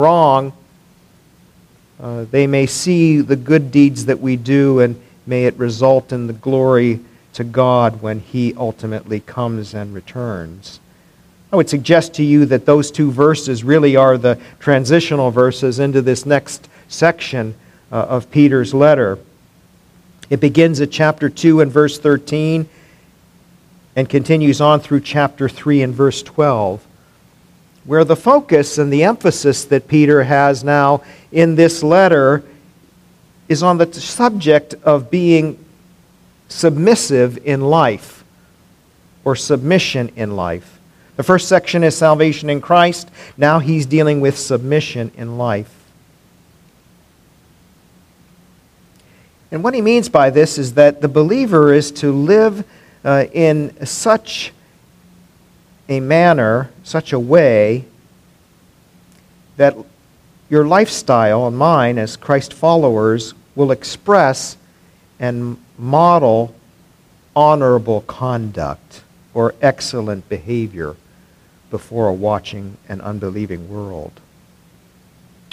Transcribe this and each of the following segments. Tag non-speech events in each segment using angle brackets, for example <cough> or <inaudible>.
wrong, uh, they may see the good deeds that we do and may it result in the glory to God when He ultimately comes and returns. I would suggest to you that those two verses really are the transitional verses into this next section uh, of Peter's letter. It begins at chapter 2 and verse 13 and continues on through chapter 3 and verse 12, where the focus and the emphasis that Peter has now in this letter is on the subject of being submissive in life or submission in life. The first section is salvation in Christ. Now he's dealing with submission in life. And what he means by this is that the believer is to live uh, in such a manner, such a way, that your lifestyle and mine as Christ followers will express and model honorable conduct or excellent behavior before a watching and unbelieving world.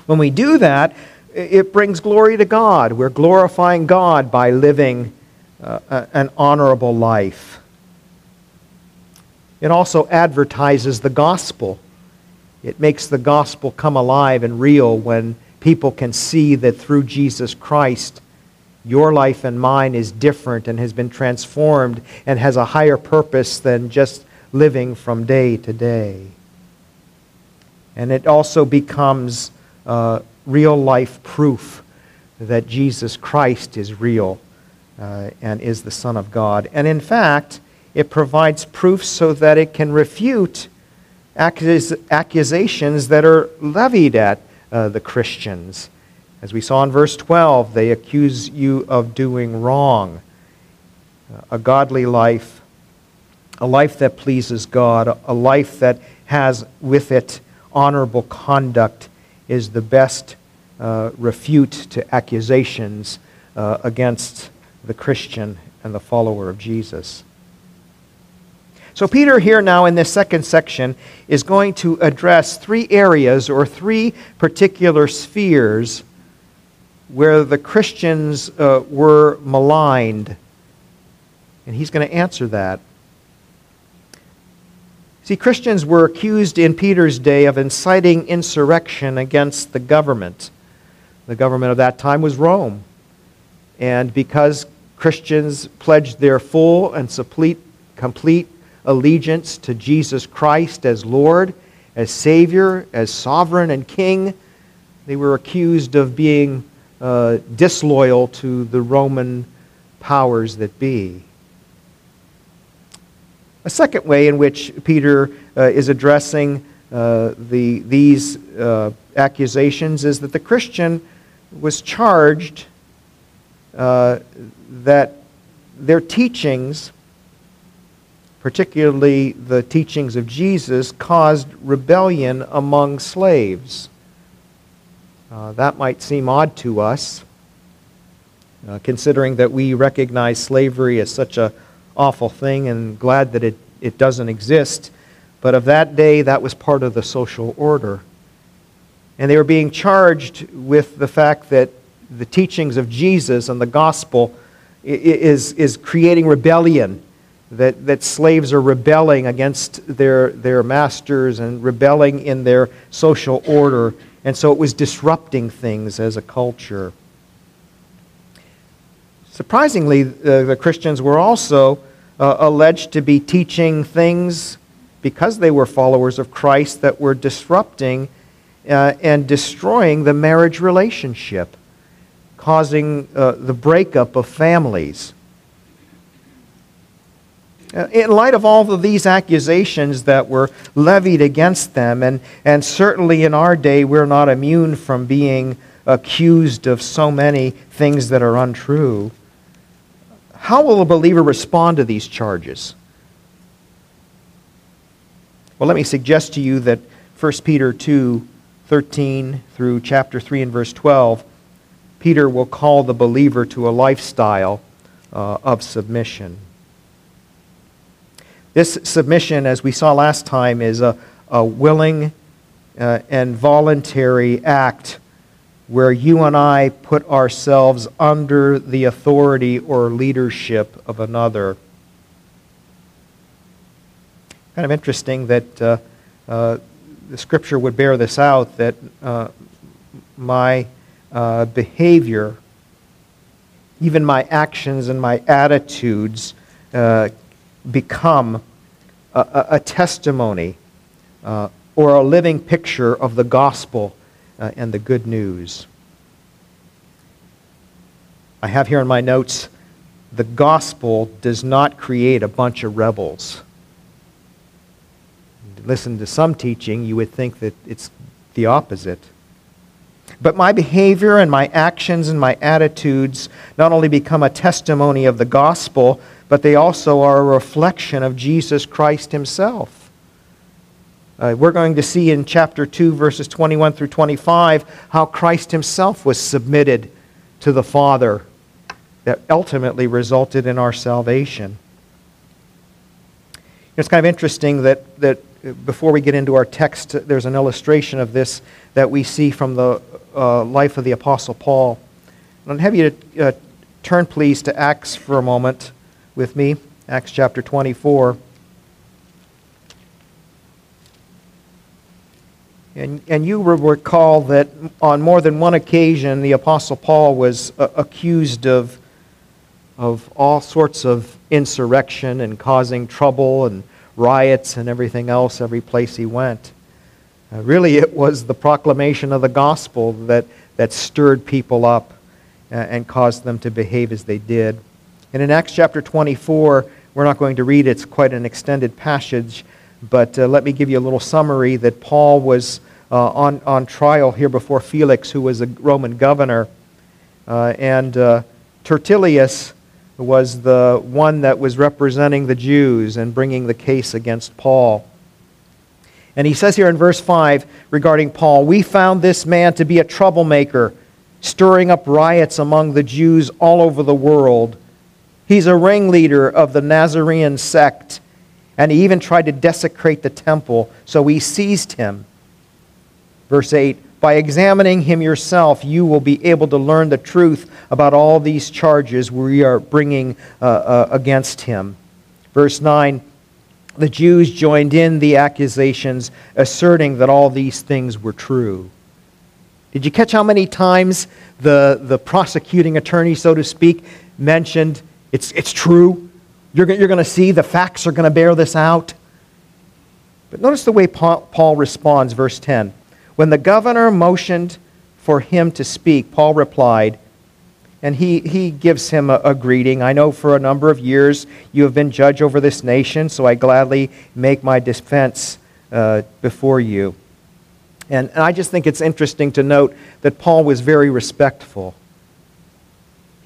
When we do that, it brings glory to God. We're glorifying God by living uh, an honorable life. It also advertises the gospel. It makes the gospel come alive and real when people can see that through Jesus Christ, your life and mine is different and has been transformed and has a higher purpose than just living from day to day. And it also becomes uh, real life proof that Jesus Christ is real uh, and is the Son of God. And in fact, it provides proof so that it can refute accus- accusations that are levied at uh, the Christians. As we saw in verse 12, they accuse you of doing wrong. Uh, a godly life, a life that pleases God, a life that has with it honorable conduct, is the best uh, refute to accusations uh, against the Christian and the follower of Jesus. So, Peter, here now in this second section, is going to address three areas or three particular spheres where the Christians uh, were maligned. And he's going to answer that. See, Christians were accused in Peter's day of inciting insurrection against the government. The government of that time was Rome. And because Christians pledged their full and complete, complete allegiance to Jesus Christ as Lord, as Savior, as Sovereign and King, they were accused of being uh, disloyal to the Roman powers that be. A second way in which Peter uh, is addressing uh, the, these uh, accusations is that the Christian was charged uh, that their teachings, particularly the teachings of Jesus, caused rebellion among slaves. Uh, that might seem odd to us, uh, considering that we recognize slavery as such an awful thing and glad that it, it doesn't exist. But of that day, that was part of the social order. And they were being charged with the fact that the teachings of Jesus and the gospel is, is creating rebellion, that, that slaves are rebelling against their, their masters and rebelling in their social order. And so it was disrupting things as a culture. Surprisingly, uh, the Christians were also uh, alleged to be teaching things because they were followers of Christ that were disrupting uh, and destroying the marriage relationship causing uh, the breakup of families. Uh, in light of all of these accusations that were levied against them, and, and certainly in our day, we're not immune from being accused of so many things that are untrue. How will a believer respond to these charges? Well, let me suggest to you that 1 Peter 2 13 through chapter 3 and verse 12 Peter will call the believer to a lifestyle uh, of submission. This submission, as we saw last time, is a, a willing uh, and voluntary act where you and I put ourselves under the authority or leadership of another. Kind of interesting that uh, uh, the scripture would bear this out that uh, my uh, behavior, even my actions and my attitudes, uh, become a, a testimony uh, or a living picture of the gospel uh, and the good news. I have here in my notes the gospel does not create a bunch of rebels. Listen to some teaching, you would think that it's the opposite. But my behavior and my actions and my attitudes not only become a testimony of the gospel, but they also are a reflection of Jesus Christ himself. Uh, we're going to see in chapter 2, verses 21 through 25, how Christ himself was submitted to the Father that ultimately resulted in our salvation. It's kind of interesting that, that before we get into our text, there's an illustration of this that we see from the uh, life of the Apostle Paul. I'd have you to, uh, turn, please, to Acts for a moment with me, Acts chapter 24. And, and you recall that on more than one occasion, the Apostle Paul was uh, accused of, of all sorts of insurrection and causing trouble and riots and everything else every place he went. Uh, really, it was the proclamation of the gospel that, that stirred people up uh, and caused them to behave as they did. And in Acts chapter 24, we're not going to read it's quite an extended passage, but uh, let me give you a little summary that Paul was uh, on, on trial here before Felix, who was a Roman governor. Uh, and uh, Tertullius was the one that was representing the Jews and bringing the case against Paul. And he says here in verse 5 regarding Paul, We found this man to be a troublemaker, stirring up riots among the Jews all over the world He's a ringleader of the Nazarene sect, and he even tried to desecrate the temple, so we seized him. Verse 8 By examining him yourself, you will be able to learn the truth about all these charges we are bringing uh, uh, against him. Verse 9 The Jews joined in the accusations, asserting that all these things were true. Did you catch how many times the, the prosecuting attorney, so to speak, mentioned it's, it's true. You're, you're going to see the facts are going to bear this out. But notice the way Paul, Paul responds, verse 10. When the governor motioned for him to speak, Paul replied, and he, he gives him a, a, greeting. I know for a number of years you have been judge over this nation, so I gladly make my defense uh, before you. And, and I just think it's interesting to note that Paul was very respectful.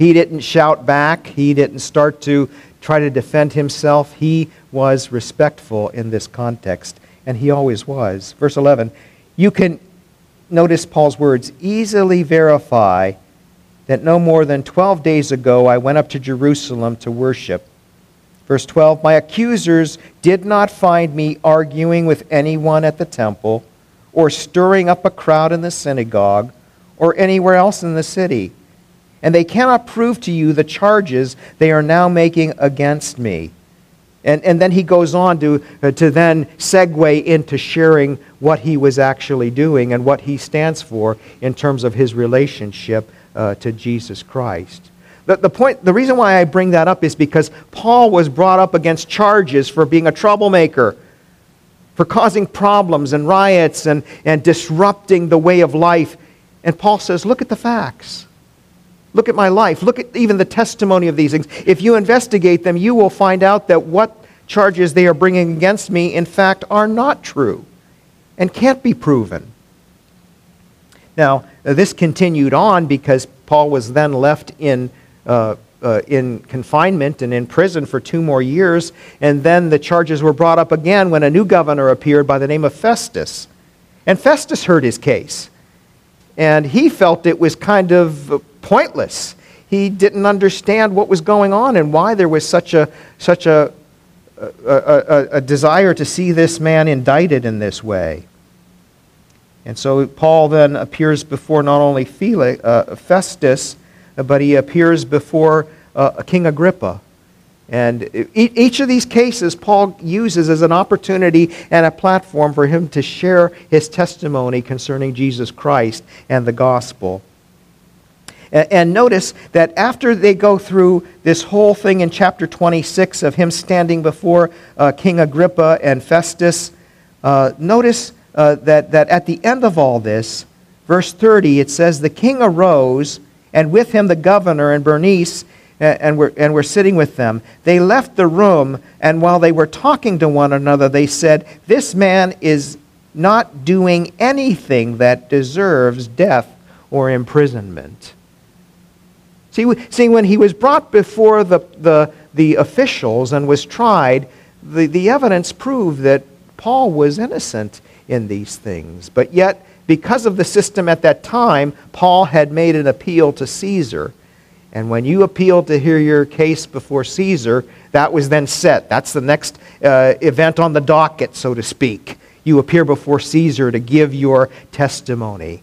He didn't shout back. He didn't start to try to defend himself. He was respectful in this context, and he always was. Verse 11 You can, notice Paul's words, easily verify that no more than 12 days ago I went up to Jerusalem to worship. Verse 12 My accusers did not find me arguing with anyone at the temple, or stirring up a crowd in the synagogue, or anywhere else in the city and they cannot prove to you the charges they are now making against me. And, and then he goes on to, uh, to then segue into sharing what he was actually doing and what he stands for in terms of his relationship uh, to Jesus Christ. The, the, point, the reason why I bring that up is because Paul was brought up against charges for being a troublemaker, for causing problems and riots and, and disrupting the way of life. And Paul says, look at the facts. Look at my life. Look at even the testimony of these things. If you investigate them, you will find out that what charges they are bringing against me, in fact, are not true and can't be proven. Now, this continued on because Paul was then left in, uh, uh, in confinement and in prison for two more years, and then the charges were brought up again when a new governor appeared by the name of Festus. And Festus heard his case, and he felt it was kind of pointless. He didn't understand what was going on and why there was such a, such a, a, a, a desire to see this man indicted in this way. And so Paul then appears before not only Felix, uh, Festus, but he appears before uh, King Agrippa. And each of these cases, Paul uses as an opportunity and a platform for him to share his testimony concerning Jesus Christ and the gospel. And notice that after they go through this whole thing in chapter 26 of him standing before uh, King Agrippa and Festus, uh, notice uh, that, that at the end of all this, verse 30, it says, The king arose, and with him the governor and Bernice, and were, and were sitting with them. They left the room, and while they were talking to one another, they said, This man is not doing anything that deserves death or imprisonment. See, see when he was brought before the, the, the officials and was tried, the, the evidence proved that Paul was innocent in these things. But yet, because of the system at that time, Paul had made an appeal to Caesar. And when you appealed to hear your case before Caesar, that was then set. That's the next uh, event on the docket, so to speak. You appear before Caesar to give your testimony.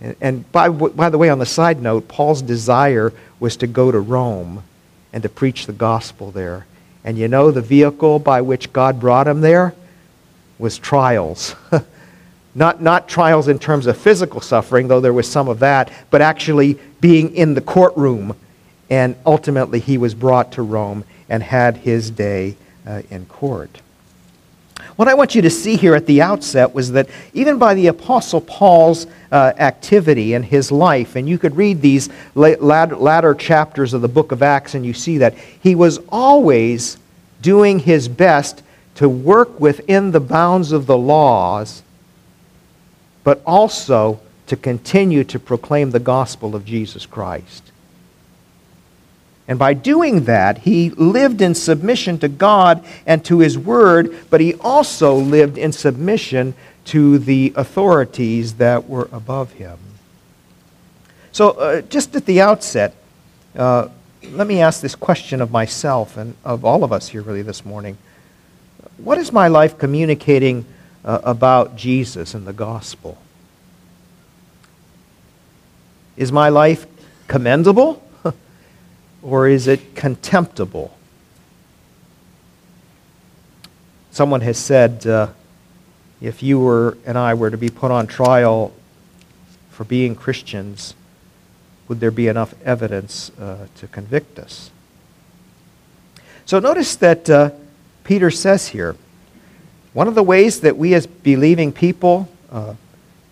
And, and by, by the way, on the side note, Paul's desire was to go to Rome and to preach the gospel there. And you know the vehicle by which God brought him there was trials. <laughs> Not, not trials in terms of physical suffering, though there was some of that, but actually being in the courtroom. And ultimately, he was brought to Rome and had his day uh, in court. What I want you to see here at the outset was that even by the Apostle Paul's uh, activity and his life, and you could read these latter chapters of the book of Acts and you see that he was always doing his best to work within the bounds of the laws but also to continue to proclaim the gospel of Jesus Christ. And by doing that, he lived in submission to God and to his word, but he also lived in submission to the authorities that were above him. So, uh, just at the outset, uh, let me ask this question of myself and of all of us here, really, this morning. What is my life communicating uh, about Jesus and the gospel? Is my life commendable <laughs> or is it contemptible? Someone has said uh, if you were and I were to be put on trial for being Christians, would there be enough evidence uh, to convict us? So notice that uh, Peter says here one of the ways that we as believing people uh,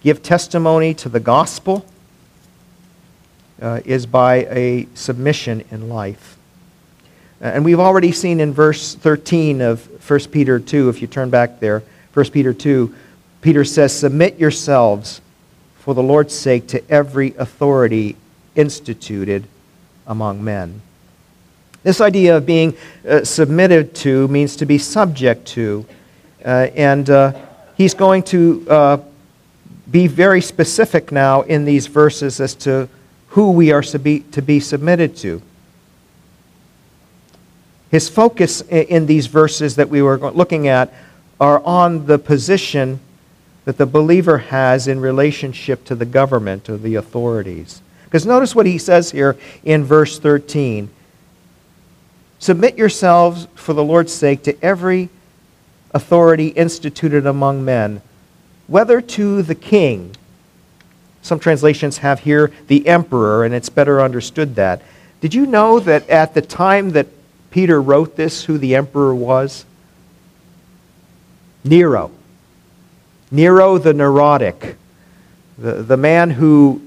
give testimony to the gospel uh, is by a submission in life. And we've already seen in verse 13 of 1 Peter 2, if you turn back there, 1 Peter 2, Peter says, Submit yourselves for the Lord's sake to every authority instituted among men. This idea of being uh, submitted to means to be subject to. Uh, and uh, he's going to uh, be very specific now in these verses as to who we are to be, to be submitted to. His focus in these verses that we were looking at are on the position that the believer has in relationship to the government or the authorities. Because notice what he says here in verse 13 Submit yourselves for the Lord's sake to every authority instituted among men, whether to the king. Some translations have here the emperor, and it's better understood that. Did you know that at the time that Peter wrote this, who the emperor was? Nero. Nero the neurotic, the, the man who,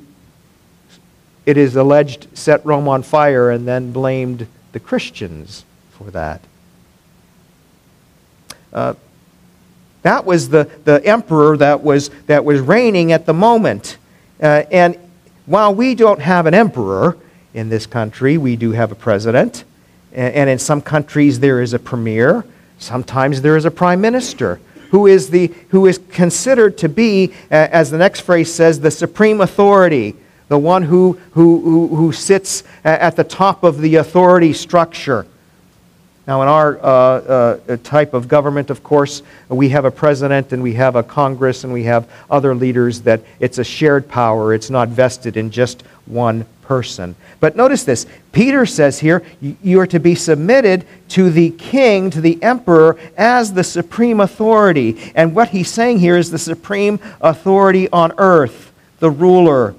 it is alleged, set Rome on fire and then blamed the Christians for that. Uh, that was the, the emperor that was, that was reigning at the moment. Uh, and while we don't have an emperor in this country, we do have a president. And, and in some countries, there is a premier. Sometimes there is a prime minister who is, the, who is considered to be, uh, as the next phrase says, the supreme authority, the one who, who, who, who sits at the top of the authority structure. Now, in our uh, uh, type of government, of course, we have a president and we have a Congress and we have other leaders that it's a shared power. It's not vested in just one person. But notice this Peter says here, you are to be submitted to the king, to the emperor, as the supreme authority. And what he's saying here is the supreme authority on earth, the ruler.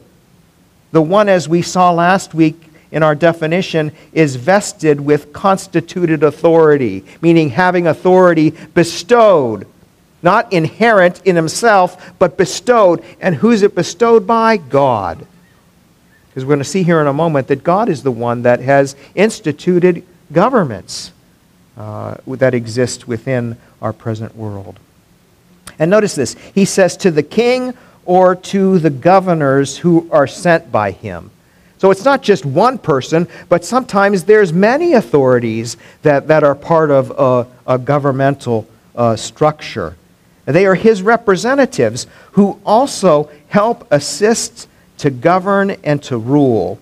The one, as we saw last week, in our definition is vested with constituted authority, meaning having authority bestowed, not inherent in himself, but bestowed. And who's it bestowed by? God. Because we're going to see here in a moment that God is the one that has instituted governments uh, that exist within our present world. And notice this He says, to the king or to the governors who are sent by him. So it's not just one person, but sometimes there's many authorities that, that are part of a, a governmental uh, structure. They are his representatives who also help assist to govern and to rule.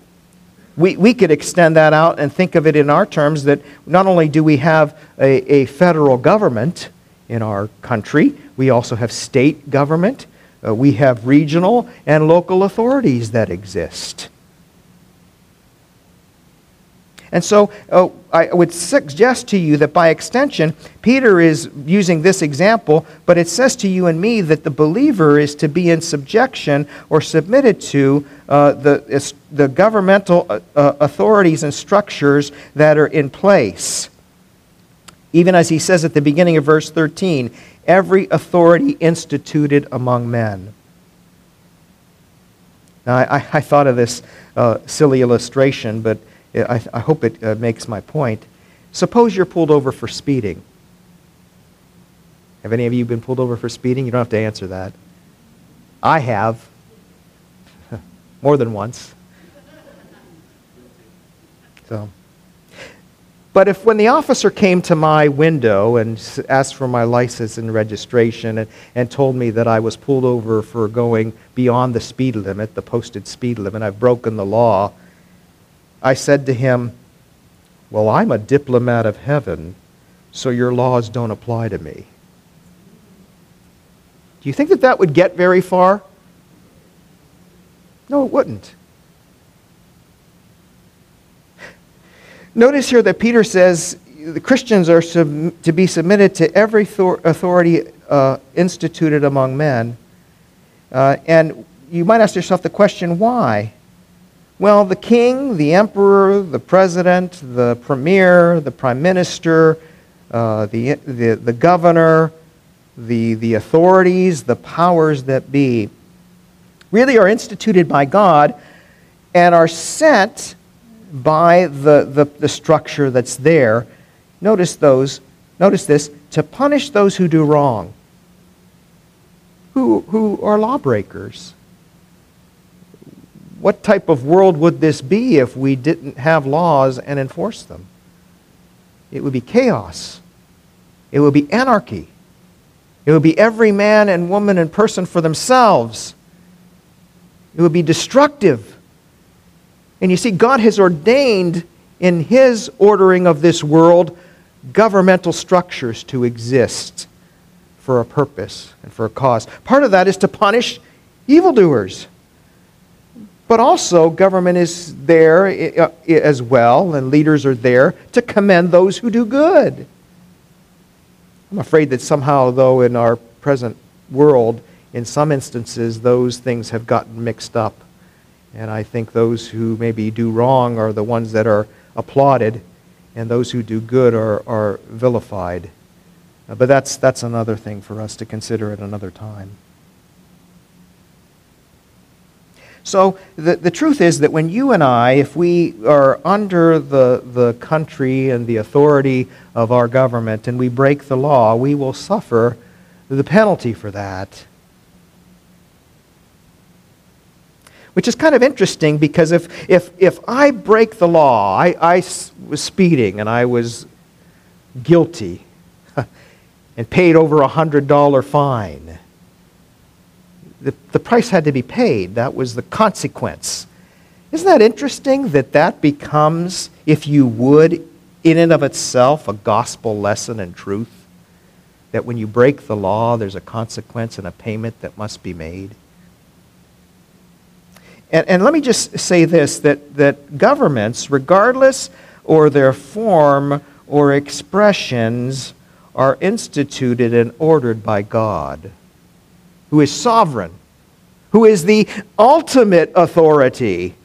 We, we could extend that out and think of it in our terms that not only do we have a, a federal government in our country, we also have state government, uh, we have regional and local authorities that exist. And so uh, I would suggest to you that by extension, Peter is using this example, but it says to you and me that the believer is to be in subjection or submitted to uh, the, the governmental uh, uh, authorities and structures that are in place. Even as he says at the beginning of verse 13, every authority instituted among men. Now, I, I thought of this uh, silly illustration, but I, I hope it uh, makes my point. Suppose you're pulled over for speeding. Have any of you been pulled over for speeding? You don't have to answer that. I have. <laughs> More than once. So. But if when the officer came to my window and asked for my license and registration and, and told me that I was pulled over for going beyond the speed limit, the posted speed limit, I've broken the law, I said to him, Well, I'm a diplomat of heaven, so your laws don't apply to me. Do you think that that would get very far? No, it wouldn't. Notice here that Peter says the Christians are sub- to be submitted to every authority uh, instituted among men. Uh, and you might ask yourself the question why? Well, the king, the emperor, the president, the premier, the prime minister, uh, the, the, the governor, the, the authorities, the powers that be, really are instituted by God and are sent by the, the, the structure that's there. Notice those, notice this, to punish those who do wrong, who, who are lawbreakers what type of world would this be if we didn't have laws and enforce them? It would be chaos. It would be anarchy. It would be every man and woman and person for themselves. It would be destructive. And you see, God has ordained in His ordering of this world governmental structures to exist for a purpose and for a cause. Part of that is to punish evildoers. But also, government is there as well, and leaders are there to commend those who do good. I'm afraid that somehow, though, in our present world, in some instances, those things have gotten mixed up. And I think those who maybe do wrong are the ones that are applauded, and those who do good are, are vilified. Uh, but that's, that's another thing for us to consider at another time. So the, the truth is that when you and I, if we are under the, the country and the authority of our government and we break the law, we will suffer the penalty for that. Which is kind of interesting because if, if, if I break the law, I, I was speeding and I was guilty <laughs> and paid over a $100 fine the, the price had to be paid. That was the consequence. Isn't that interesting that that becomes, if you would, in and of itself a gospel lesson and truth? That when you break the law, there's a consequence and a payment that must be made? And, and let me just say this that, that governments, regardless or their form or expressions, are instituted and ordered by God, who is sovereign, who is the ultimate authority,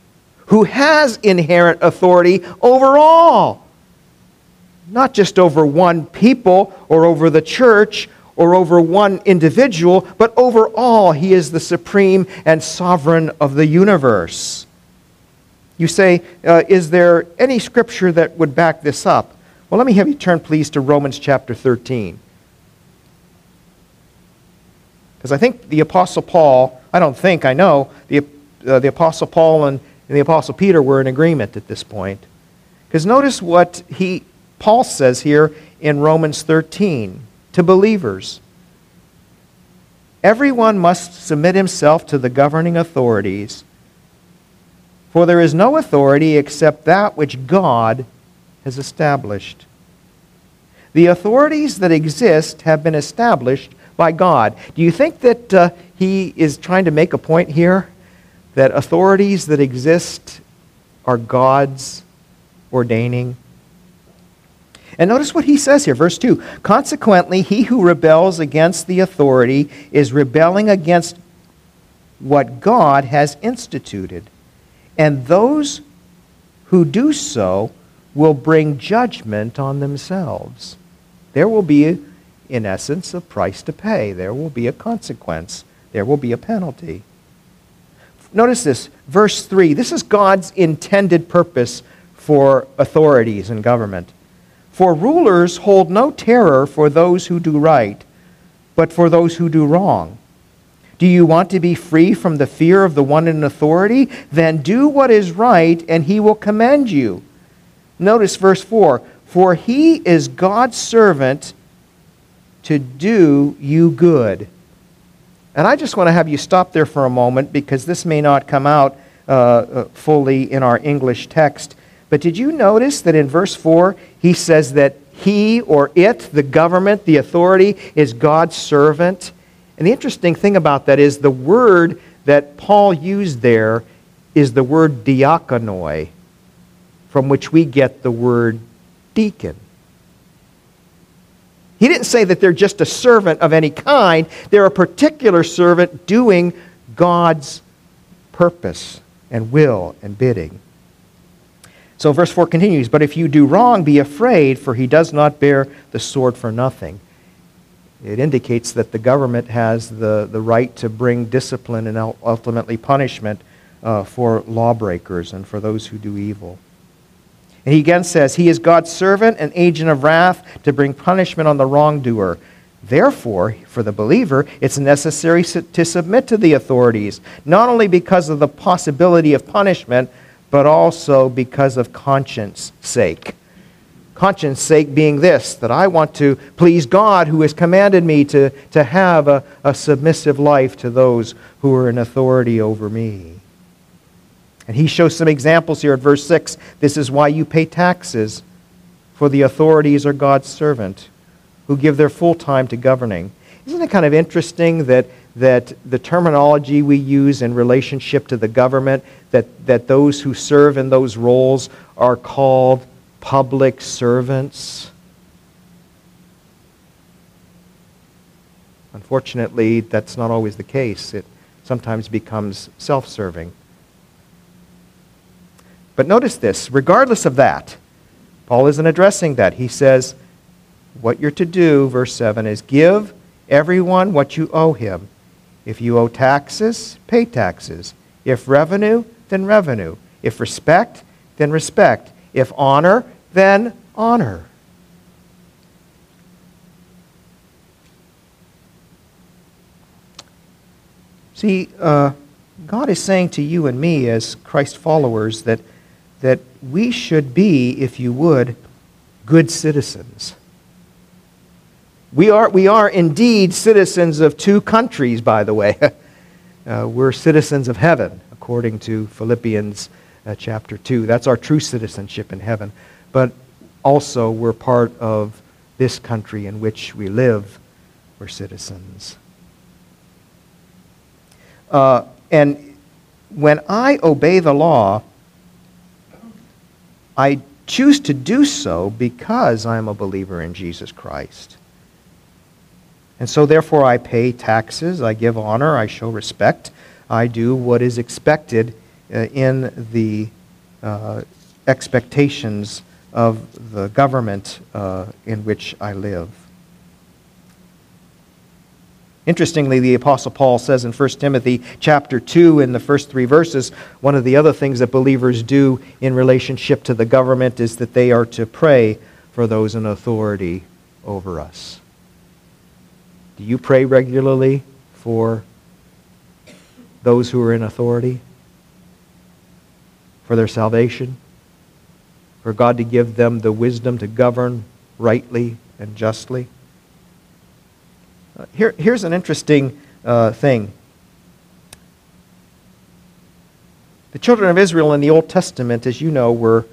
who has inherent authority over all, not just over one people or over the church or over one individual, but over all. He is the supreme and sovereign of the universe. You say, uh, is there any scripture that would back this up? Well, let me have you turn, please, to Romans chapter 13. Because I think the Apostle Paul, I don't think, I know, the, uh, the Apostle Paul and, and the Apostle Peter were in agreement at this point. Because notice what he, Paul says here in Romans 13 to believers. Everyone must submit himself to the governing authorities, for there is no authority except that which God has established. The authorities that exist have been established by God. Do you think that uh, he is trying to make a point here? That authorities that exist are God's ordaining? And notice what he says here, verse 2. Consequently, he who rebels against the authority is rebelling against what God has instituted. And those who do so will bring judgment on themselves. There will be, in essence, a price to pay. There will be a consequence. There will be a penalty. Notice this, verse 3. This is God's intended purpose for authorities and government. For rulers hold no terror for those who do right, but for those who do wrong. Do you want to be free from the fear of the one in authority? Then do what is right, and he will commend you. Notice verse 4 For he is God's servant to do you good. And I just want to have you stop there for a moment because this may not come out uh, uh fully in our English text. But did you notice that in verse 4 he says that he or it, the government, the authority, is God's servant? And the interesting thing about that is the word that Paul used there is the word diakonoi, from which we get the word deacon. He didn't say that they're just a servant of any kind, they're a particular servant doing God's purpose and will and bidding. So verse 4 continues But if you do wrong, be afraid, for he does not bear the sword for nothing. It indicates that the government has the, the right to bring discipline and ultimately punishment uh, for lawbreakers and for those who do evil. And he again says, He is God's servant, an agent of wrath, to bring punishment on the wrongdoer. Therefore, for the believer, it's necessary to submit to the authorities, not only because of the possibility of punishment, but also because of conscience sake. Conscience sake being this, that I want to please God who has commanded me to, to have a, a submissive life to those who are in authority over me. And he shows some examples here at verse 6. This is why you pay taxes, for the authorities are God's servant, who give their full time to governing. Isn't it kind of interesting that that the terminology we use in relationship to the government, that, that those who serve in those roles are called public servants. Unfortunately, that's not always the case. It sometimes becomes self serving. But notice this regardless of that, Paul isn't addressing that. He says, What you're to do, verse 7, is give everyone what you owe him if you owe taxes, pay taxes. If revenue, then revenue. If respect, then respect. If honor, then honor. See, uh, God is saying to you and me as Christ followers that, that we should be, if you would, good citizens. We are, we are indeed citizens of two countries, by the way. <laughs> uh, we're citizens of heaven, according to Philippians uh, chapter 2. That's our true citizenship in heaven. But also we're part of this country in which we live. We're citizens. Uh, and when I obey the law, I choose to do so because I'm a believer in Jesus Christ. And so, therefore, I pay taxes, I give honor, I show respect, I do what is expected uh, in the uh, expectations of the government uh, in which I live. Interestingly, the Apostle Paul says in 1 Timothy chapter 2, in the first three verses, one of the other things that believers do in relationship to the government is that they are to pray for those in authority over us. Do you pray regularly for those who are in authority? For their salvation? For God to give them the wisdom to govern rightly and justly? Here, here's an interesting uh, thing. The children of Israel in the Old Testament, as you know, were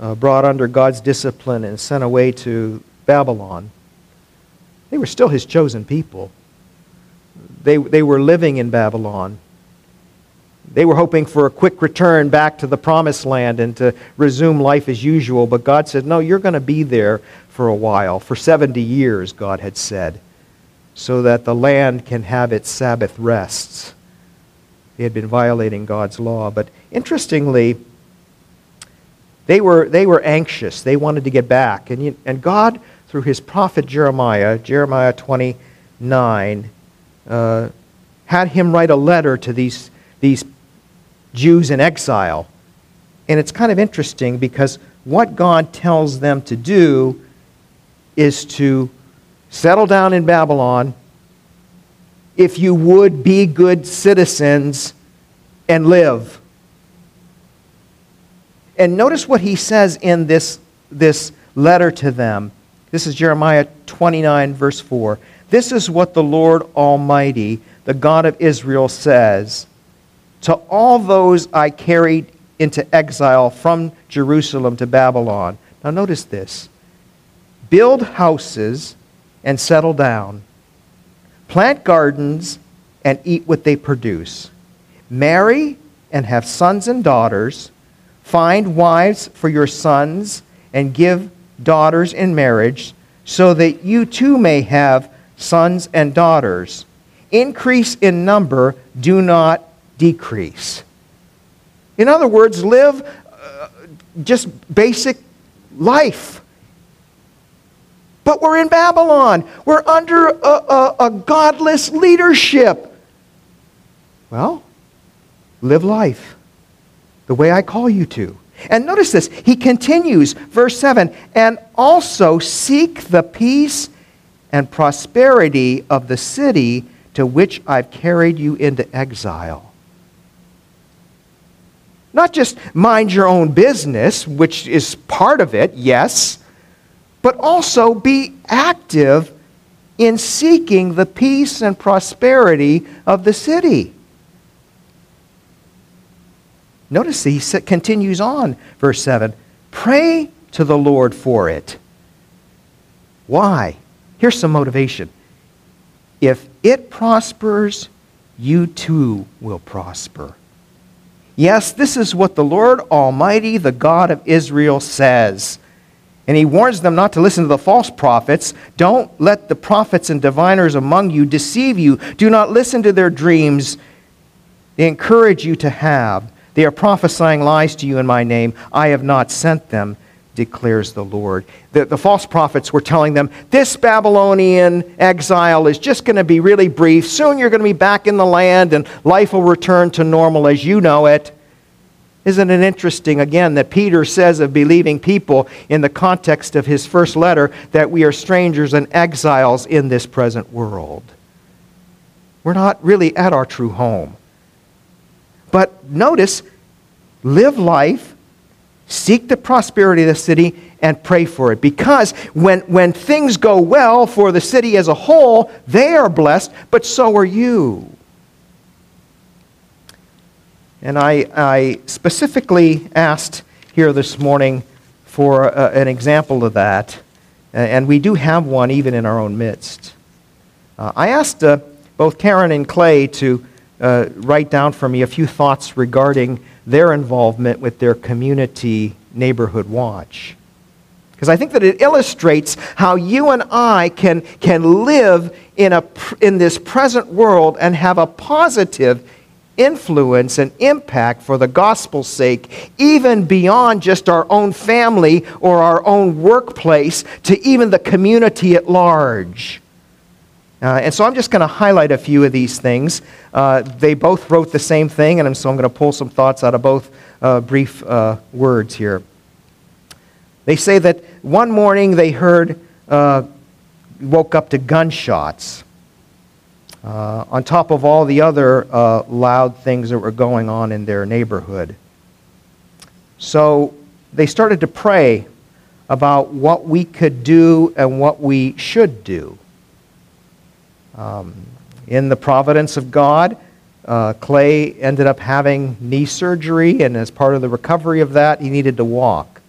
uh, brought under God's discipline and sent away to Babylon. They were still his chosen people. They, they were living in Babylon. They were hoping for a quick return back to the promised land and to resume life as usual. But God said, No, you're going to be there for a while. For 70 years, God had said so that the land can have its Sabbath rests. They had been violating God's law. But interestingly, they were, they were anxious. They wanted to get back. And, and God, through his prophet Jeremiah, Jeremiah 29, uh, had him write a letter to these, these Jews in exile. And it's kind of interesting because what God tells them to do is to settle down in Babylon, if you would be good citizens and live. And notice what he says in this, this letter to them. This is Jeremiah 29, verse 4. This is what the Lord Almighty, the God of Israel, says To all those I carried into exile from Jerusalem to Babylon. Now, notice this build houses and settle down. Plant gardens and eat what they produce. Marry and have sons and daughters. Find wives for your sons and give daughters in marriage, so that you too may have sons and daughters. Increase in number, do not decrease. In other words, live uh, just basic life. But we're in Babylon. We're under a, a, a godless leadership. Well, live life the way I call you to. And notice this. He continues, verse 7 and also seek the peace and prosperity of the city to which I've carried you into exile. Not just mind your own business, which is part of it, yes but also be active in seeking the peace and prosperity of the city. Notice he continues on, verse 7 Pray to the Lord for it. Why? Here's some motivation. If it prospers, you too will prosper. Yes, this is what the Lord Almighty, the God of Israel, says. And he warns them not to listen to the false prophets. Don't let the prophets and diviners among you deceive you. Do not listen to their dreams. They encourage you to have. They are prophesying lies to you in my name. I have not sent them, declares the Lord. The, the false prophets were telling them, this Babylonian exile is just going to be really brief. Soon you're going to be back in the land and life will return to normal as you know it. Isn't it interesting, again, that Peter says of believing people in the context of his first letter that we are strangers and exiles in this present world? We're not really at our true home. But notice, live life, seek the prosperity of the city, and pray for it. Because when, when things go well for the city as a whole, they are blessed, but so are you. And I, I specifically asked here this morning for uh, an example of that, and we do have one even in our own midst. Uh, I asked uh, both Karen and Clay to uh, write down for me a few thoughts regarding their involvement with their community neighborhood watch. Because I think that it illustrates how you and I can, can live in, a, in this present world and have a positive influence and impact for the gospel's sake, even beyond just our own family or our own workplace, to even the community at large. Uh, and so I'm just going to highlight a few of these things. Uh, they both wrote the same thing, and so I'm going to pull some thoughts out of both uh, brief uh, words here. They say that one morning they heard, uh, woke up to gunshots uh, on top of all the other loud things that were going on in their neighborhood. So they started to pray about what we could do and what we should do. Um, in the providence of God, uh, Clay ended up having knee surgery, and as part of the recovery of that, he needed to walk.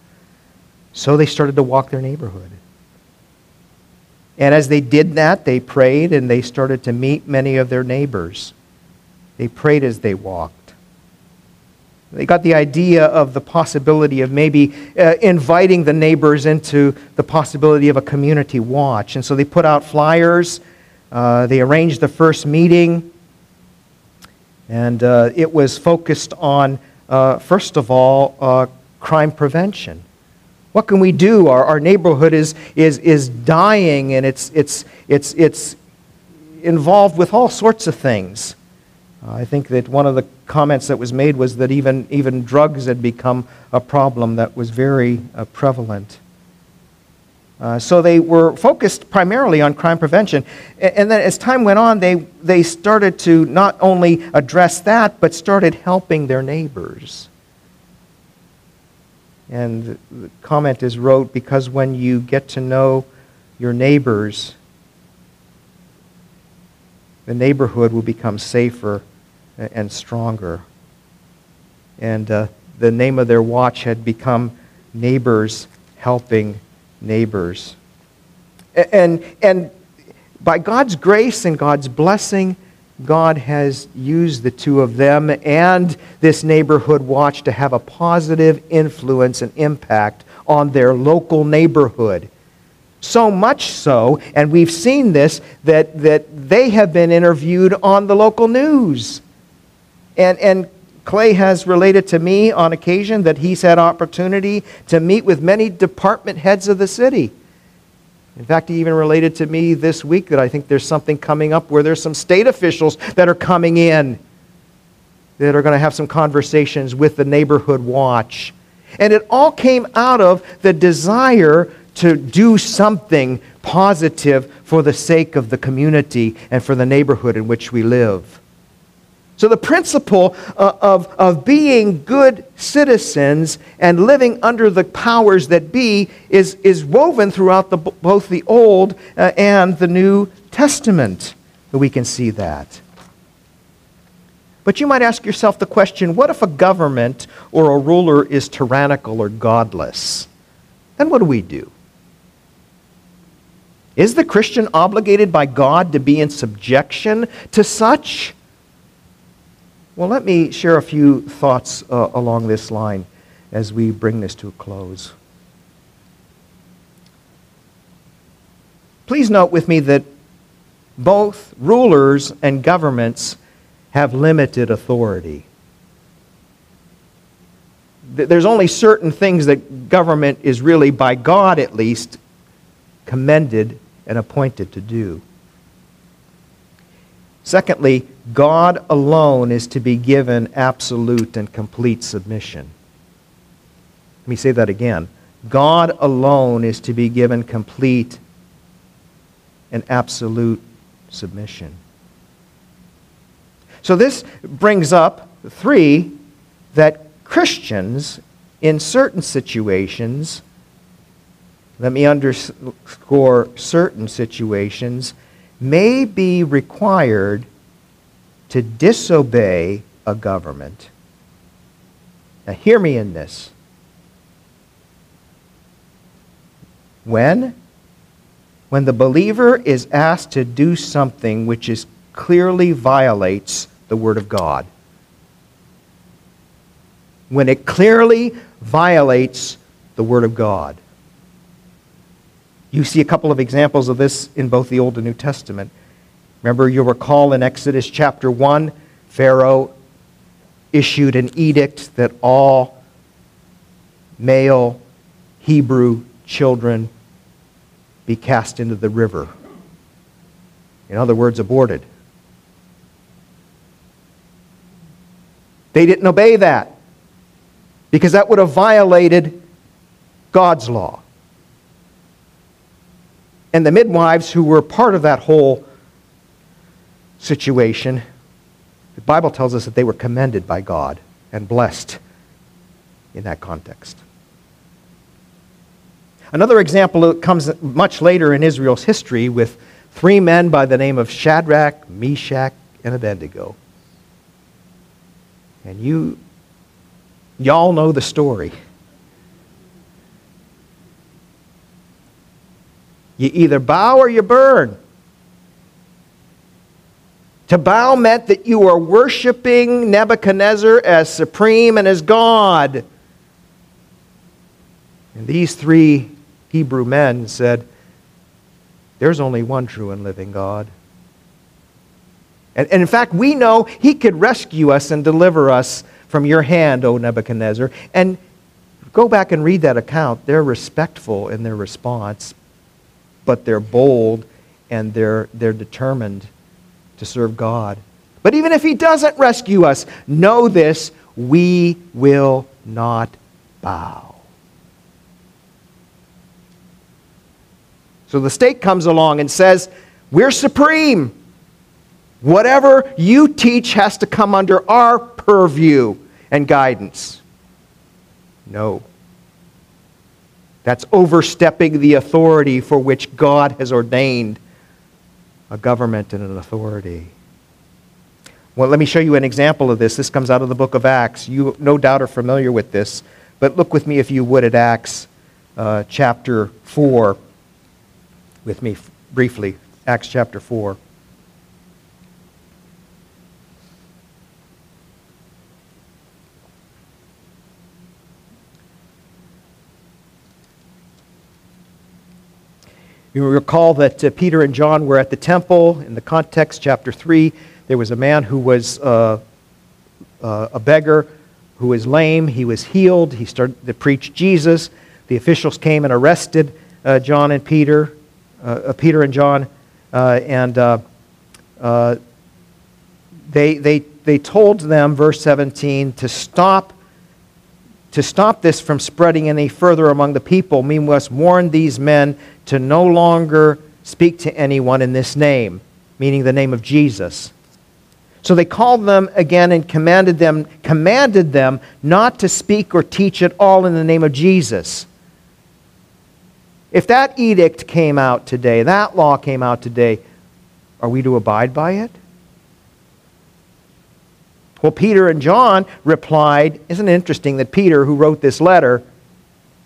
So they started to walk their neighborhood. And as they did that, they prayed and they started to meet many of their neighbors. They prayed as they walked. They got the idea of the possibility of maybe uh, inviting the neighbors into the possibility of a community watch. And so they put out flyers uh, they arranged the first meeting, and uh, it was focused on, uh, first of all, uh, crime prevention. What can we do? Our, our neighborhood is, is, is dying, and it's, it's, it's, it's involved with all sorts of things. I think that one of the comments that was made was that even, even drugs had become a problem that was very uh, prevalent. Uh, so they were focused primarily on crime prevention. And then as time went on, they, they started to not only address that, but started helping their neighbors. And the comment is wrote because when you get to know your neighbors, the neighborhood will become safer and stronger. And uh, the name of their watch had become Neighbors Helping neighbors. And, and by God's grace and God's blessing, God has used the two of them and this neighborhood watch to have a positive influence and impact on their local neighborhood. So much so, and we've seen this, that, that they have been interviewed on the local news. And, and Clay has related to me on occasion that he's had opportunity to meet with many department heads of the city. In fact, he even related to me this week that I think there's something coming up where there's some state officials that are coming in that are going to have some conversations with the neighborhood watch. And it all came out of the desire to do something positive for the sake of the community and for the neighborhood in which we live. So, the principle uh, of, of being good citizens and living under the powers that be is, is woven throughout the, both the Old uh, and the New Testament. We can see that. But you might ask yourself the question what if a government or a ruler is tyrannical or godless? Then what do we do? Is the Christian obligated by God to be in subjection to such? Well, let me share a few thoughts uh, along this line as we bring this to a close. Please note with me that both rulers and governments have limited authority. There's only certain things that government is really, by God at least, commended and appointed to do. Secondly, God alone is to be given absolute and complete submission. Let me say that again. God alone is to be given complete and absolute submission. So this brings up, three, that Christians in certain situations, let me underscore certain situations, may be required to disobey a government. Now, hear me in this. When? When the believer is asked to do something which is clearly violates the Word of God. When it clearly violates the Word of God. You see a couple of examples of this in both the Old and New Testament. Remember, you'll recall in Exodus chapter 1, Pharaoh issued an edict that all male Hebrew children be cast into the river. In other words, aborted. They didn't obey that because that would have violated God's law. And the midwives who were part of that whole situation, the Bible tells us that they were commended by God and blessed in that context. Another example comes much later in Israel's history with three men by the name of Shadrach, Meshach, and Abednego. And you, y'all know the story. You either bow or you burn. To bow meant that you were worshiping Nebuchadnezzar as supreme and as God. And these three Hebrew men said, There's only one true and living God. And, and in fact, we know he could rescue us and deliver us from your hand, O Nebuchadnezzar. And go back and read that account. They're respectful in their response, but they're bold and they're, they're determined to serve God. But even if he doesn't rescue us, know this we will not bow. So the state comes along and says, We're supreme. Whatever you teach has to come under our purview and guidance. No. That's overstepping the authority for which God has ordained a government and an authority. Well, let me show you an example of this. This comes out of the book of Acts. You no doubt are familiar with this, but look with me, if you would, at Acts uh, chapter 4 with me briefly. Acts chapter 4. You recall that uh, Peter and John were at the temple. In the context, chapter 3, there was a man who was uh, uh, a beggar who was lame. He was healed. He started to preach Jesus. The officials came and arrested uh, John and Peter. Uh, Peter and John, uh, and uh, they, they, they told them, verse 17, to stop, to stop this from spreading any further among the people. We must warn these men to no longer speak to anyone in this name, meaning the name of Jesus. So they called them again and commanded them, commanded them not to speak or teach at all in the name of Jesus. If that edict came out today, that law came out today, are we to abide by it? Well, Peter and John replied, Isn't it interesting that Peter, who wrote this letter,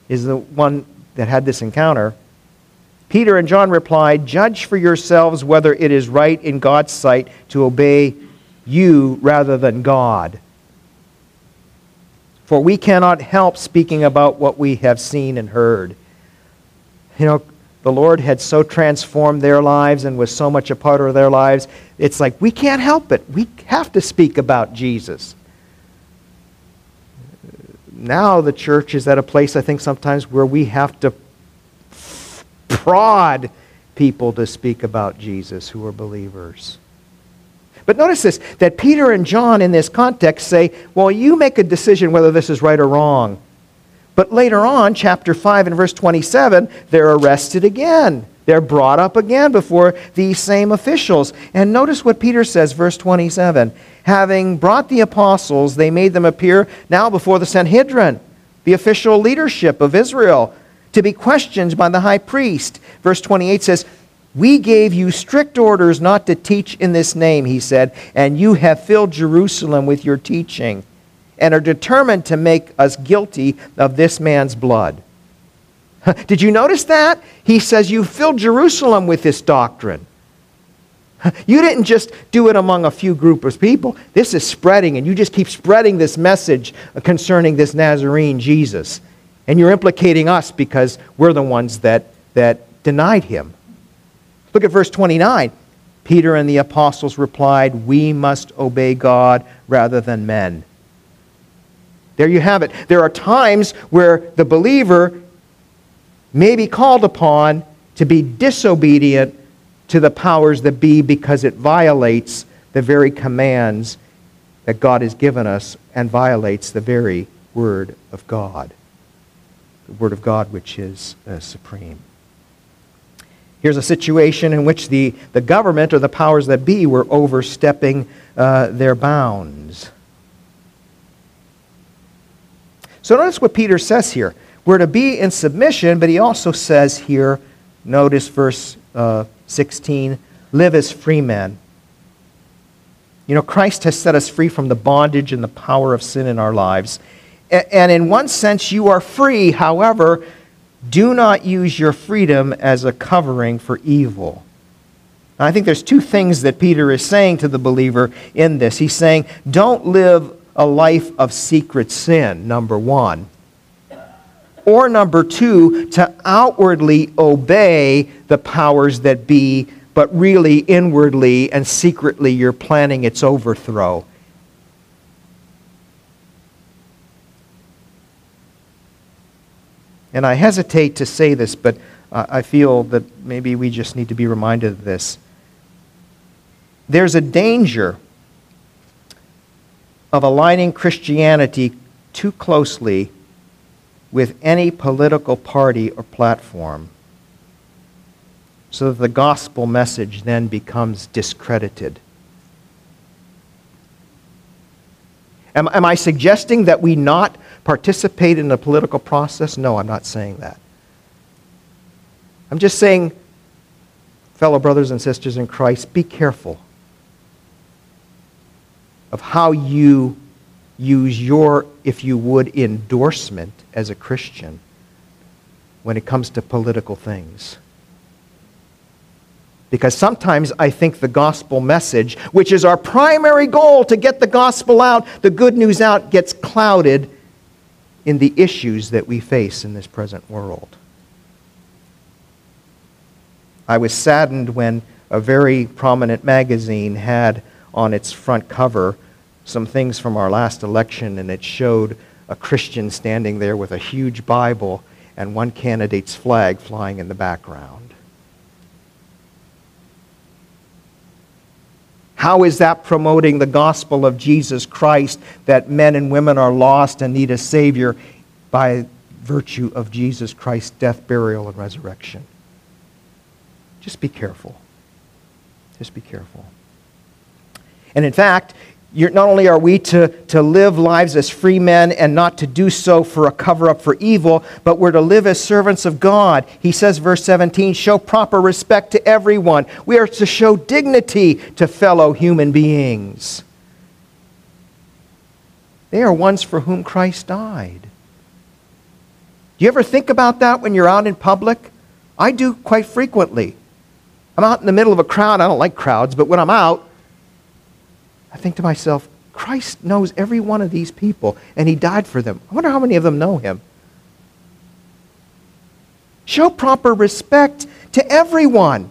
is the one that had this encounter? Peter and John replied, Judge for yourselves whether it is right in God's sight to obey you rather than God. For we cannot help speaking about what we have seen and heard. You know, the Lord had so transformed their lives and was so much a part of their lives. It's like we can't help it. We have to speak about Jesus. Now the church is at a place, I think, sometimes where we have to prod people to speak about Jesus who are believers. But notice this that Peter and John in this context say, well, you make a decision whether this is right or wrong. But later on, chapter 5 and verse 27, they're arrested again. They're brought up again before these same officials. And notice what Peter says, verse 27. Having brought the apostles, they made them appear now before the Sanhedrin, the official leadership of Israel, to be questioned by the high priest. Verse 28 says, We gave you strict orders not to teach in this name, he said, and you have filled Jerusalem with your teaching and are determined to make us guilty of this man's blood. <laughs> Did you notice that? He says, You filled Jerusalem with this doctrine. <laughs> You didn't just do it among a few group of people. This is spreading, and you just keep spreading this message concerning this Nazarene Jesus. And you're implicating us because we're the ones that, that denied him. Look at verse 29. Peter and the apostles replied, We must obey God rather than men. There you have it. There are times where the believer may be called upon to be disobedient to the powers that be because it violates the very commands that God has given us and violates the very Word of God. The Word of God, which is uh, supreme. Here's a situation in which the, the government or the powers that be were overstepping uh, their bounds. So notice what Peter says here. We're to be in submission, but he also says here, notice verse uh, 16, live as free men. You know, Christ has set us free from the bondage and the power of sin in our lives. And in one sense, you are free. However, do not use your freedom as a covering for evil. I think there's two things that Peter is saying to the believer in this. He's saying, don't live a life of secret sin, number one. Or number two, to outwardly obey the powers that be, but really inwardly and secretly you're planning its overthrow. And I hesitate to say this, but uh, I feel that maybe we just need to be reminded of this. There's a danger of aligning Christianity too closely with any political party or platform so that the gospel message then becomes discredited. Am, am I suggesting that we not participate in the political process? No, I'm not saying that. I'm just saying, fellow brothers and sisters in Christ, be careful of how you use your, if you would, endorsement as a Christian when it comes to political things. Because sometimes I think the gospel message, which is our primary goal to get the gospel out, the good news out, gets clouded in the issues that we face in this present world. I was saddened when a very prominent magazine had on its front cover some things from our last election, and it showed a Christian standing there with a huge Bible and one candidate's flag flying in the background. How is that promoting the gospel of Jesus Christ that men and women are lost and need a Savior by virtue of Jesus Christ's death, burial, and resurrection? Just be careful. Just be careful. And in fact, not only are we to, to live lives as free men and not to do so for a cover up for evil, but we're to live as servants of God. He says, verse 17, show proper respect to everyone. We are to show dignity to fellow human beings. They are ones for whom Christ died. Do you ever think about that when you're out in public? I do quite frequently. I'm out in the middle of a crowd. I don't like crowds, but when I'm out, I think to myself, Christ knows every one of these people, and he died for them. I wonder how many of them know him. Show proper respect to everyone.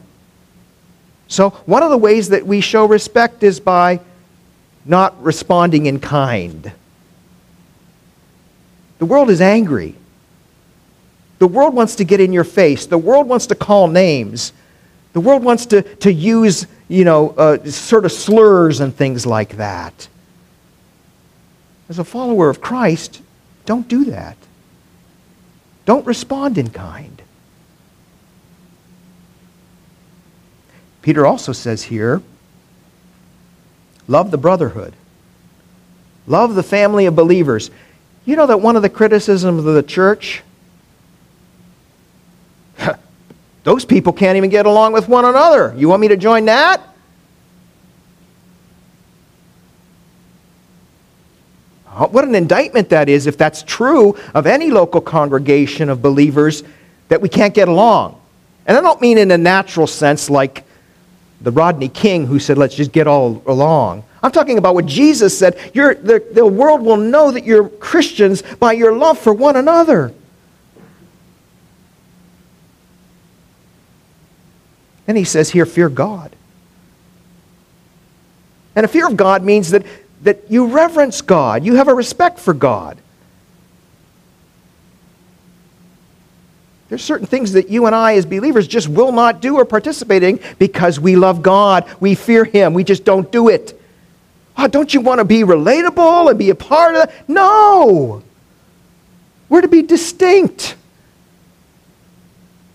So, one of the ways that we show respect is by not responding in kind. The world is angry. The world wants to get in your face. The world wants to call names. The world wants to, to use, you know, uh, sort of slurs and things like that. As a follower of Christ, don't do that. Don't respond in kind. Peter also says here love the brotherhood, love the family of believers. You know that one of the criticisms of the church Those people can't even get along with one another. You want me to join that? Uh, what an indictment that is if that's true of any local congregation of believers that we can't get along. And I don't mean in a natural sense like the Rodney King who said, let's just get all along. I'm talking about what Jesus said. The, the world will know that you're Christians by your love for one another. And he says here, fear God. And a fear of God means that, that you reverence God, you have a respect for God. There's certain things that you and I, as believers, just will not do or participate in because we love God. We fear Him. We just don't do it. Oh, don't you want to be relatable and be a part of that? No. We're to be distinct.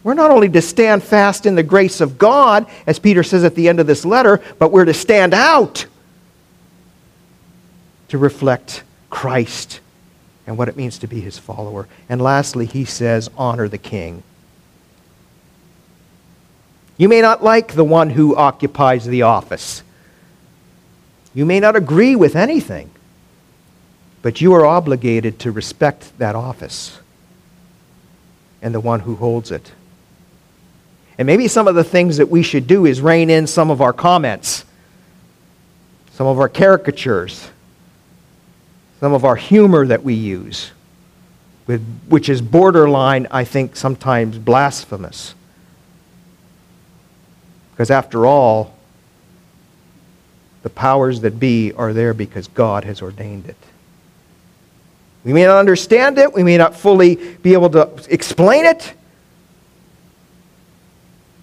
We're not only to stand fast in the grace of God, as Peter says at the end of this letter, but we're to stand out to reflect Christ and what it means to be his follower. And lastly, he says, honor the king. You may not like the one who occupies the office. You may not agree with anything, but you are obligated to respect that office and the one who holds it. And maybe some of the things that we should do is rein in some of our comments, some of our caricatures, some of our humor that we use, with, which is borderline, I think, sometimes blasphemous. Because after all, the powers that be are there because God has ordained it. We may not understand it, we may not fully be able to explain it,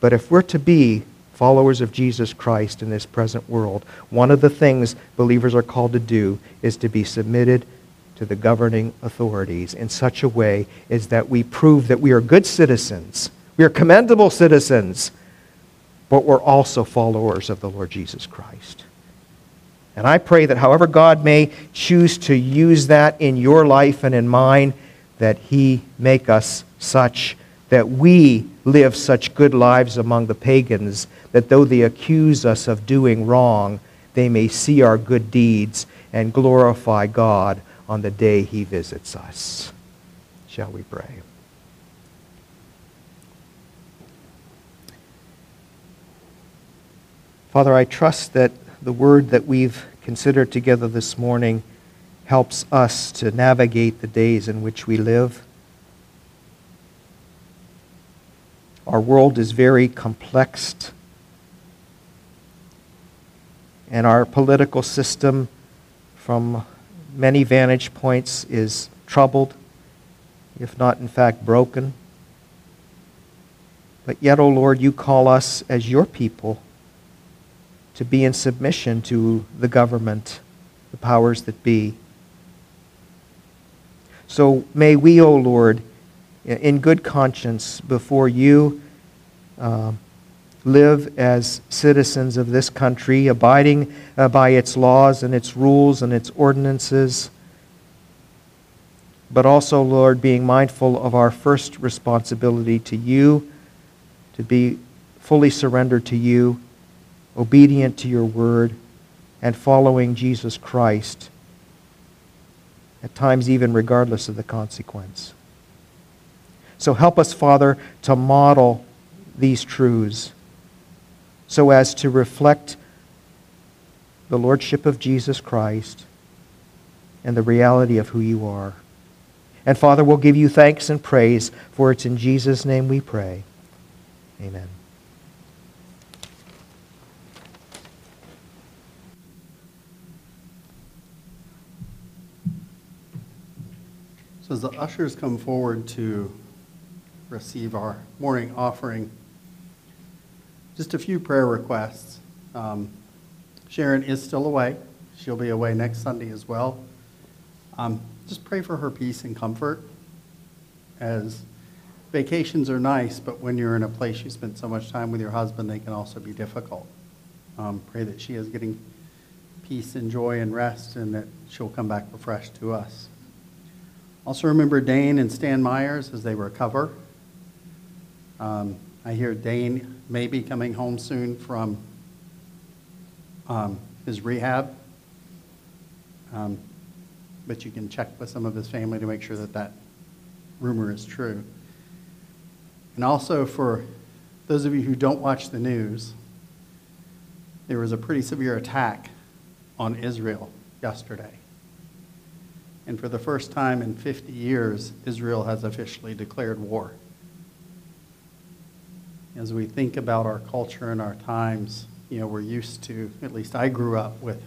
but if we're to be followers of Jesus Christ in this present world, one of the things believers are called to do is to be submitted to the governing authorities in such a way as that we prove that we are good citizens, we are commendable citizens, but we're also followers of the Lord Jesus Christ. And I pray that however God may choose to use that in your life and in mine, that He make us such that we live such good lives among the pagans that though they accuse us of doing wrong, they may see our good deeds and glorify God on the day he visits us. Shall we pray? Father, I trust that the word that we've considered together this morning helps us to navigate the days in which we live. Our world is very complex, and our political system, from many vantage points, is troubled, if not, in fact, broken. But yet, O oh Lord, you call us as your people to be in submission to the government, the powers that be. So may we, O oh Lord, in good conscience before you, uh, live as citizens of this country, abiding uh, by its laws and its rules and its ordinances, but also, Lord, being mindful of our first responsibility to you, to be fully surrendered to you, obedient to your word, and following Jesus Christ, at times even regardless of the consequence. So help us, Father, to model these truths so as to reflect the Lordship of Jesus Christ and the reality of who you are. And Father, we'll give you thanks and praise, for it's in Jesus' name we pray. Amen. So as the ushers come forward to receive our morning offering. Just a few prayer requests. Um, Sharon is still away. She'll be away next Sunday as well. Um, just pray for her peace and comfort as vacations are nice, but when you're in a place you spent so much time with your husband, they can also be difficult. Um, pray that she is getting peace and joy and rest and that she'll come back refreshed to us. Also remember Dane and Stan Myers as they recover. Um, I hear Dane may be coming home soon from um, his rehab. Um, but you can check with some of his family to make sure that that rumor is true. And also for those of you who don't watch the news, there was a pretty severe attack on Israel yesterday. And for the first time in 50 years, Israel has officially declared war. As we think about our culture and our times, you know, we're used to, at least I grew up with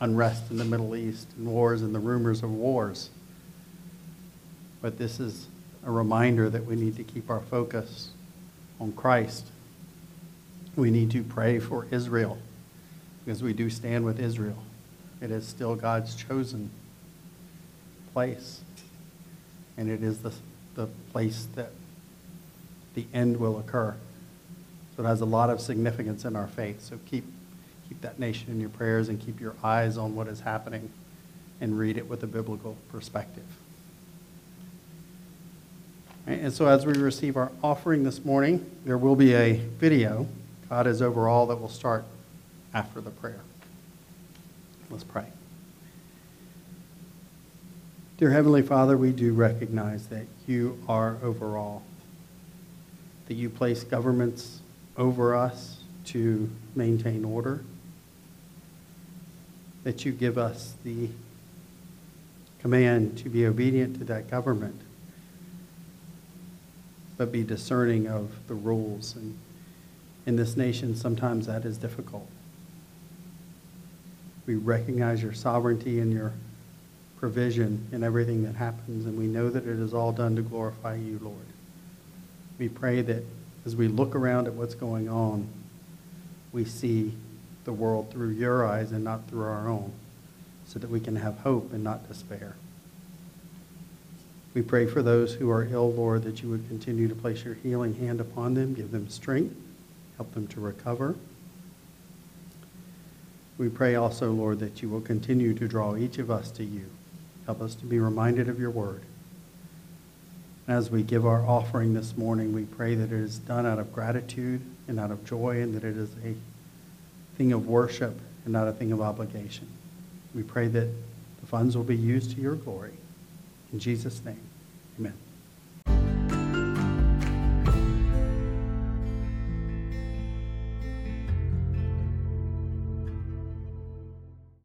unrest in the Middle East and wars and the rumors of wars. But this is a reminder that we need to keep our focus on Christ. We need to pray for Israel because we do stand with Israel. It is still God's chosen place. And it is the, the place that the end will occur. So it has a lot of significance in our faith. So keep, keep that nation in your prayers and keep your eyes on what is happening and read it with a biblical perspective. And so as we receive our offering this morning, there will be a video, God is over all, that will start after the prayer. Let's pray. Dear Heavenly Father, we do recognize that you are over all, that you place governments over us to maintain order, that you give us the command to be obedient to that government, but be discerning of the rules. And in this nation, sometimes that is difficult. We recognize your sovereignty and your provision in everything that happens, and we know that it is all done to glorify you, Lord. We pray that as we look around at what's going on, we see the world through your eyes and not through our own, so that we can have hope and not despair. We pray for those who are ill, Lord, that you would continue to place your healing hand upon them, give them strength, help them to recover. We pray also, Lord, that you will continue to draw each of us to you. Help us to be reminded of your word. As we give our offering this morning, we pray that it is done out of gratitude and out of joy, and that it is a thing of worship and not a thing of obligation. We pray that the funds will be used to your glory. In Jesus' name, amen.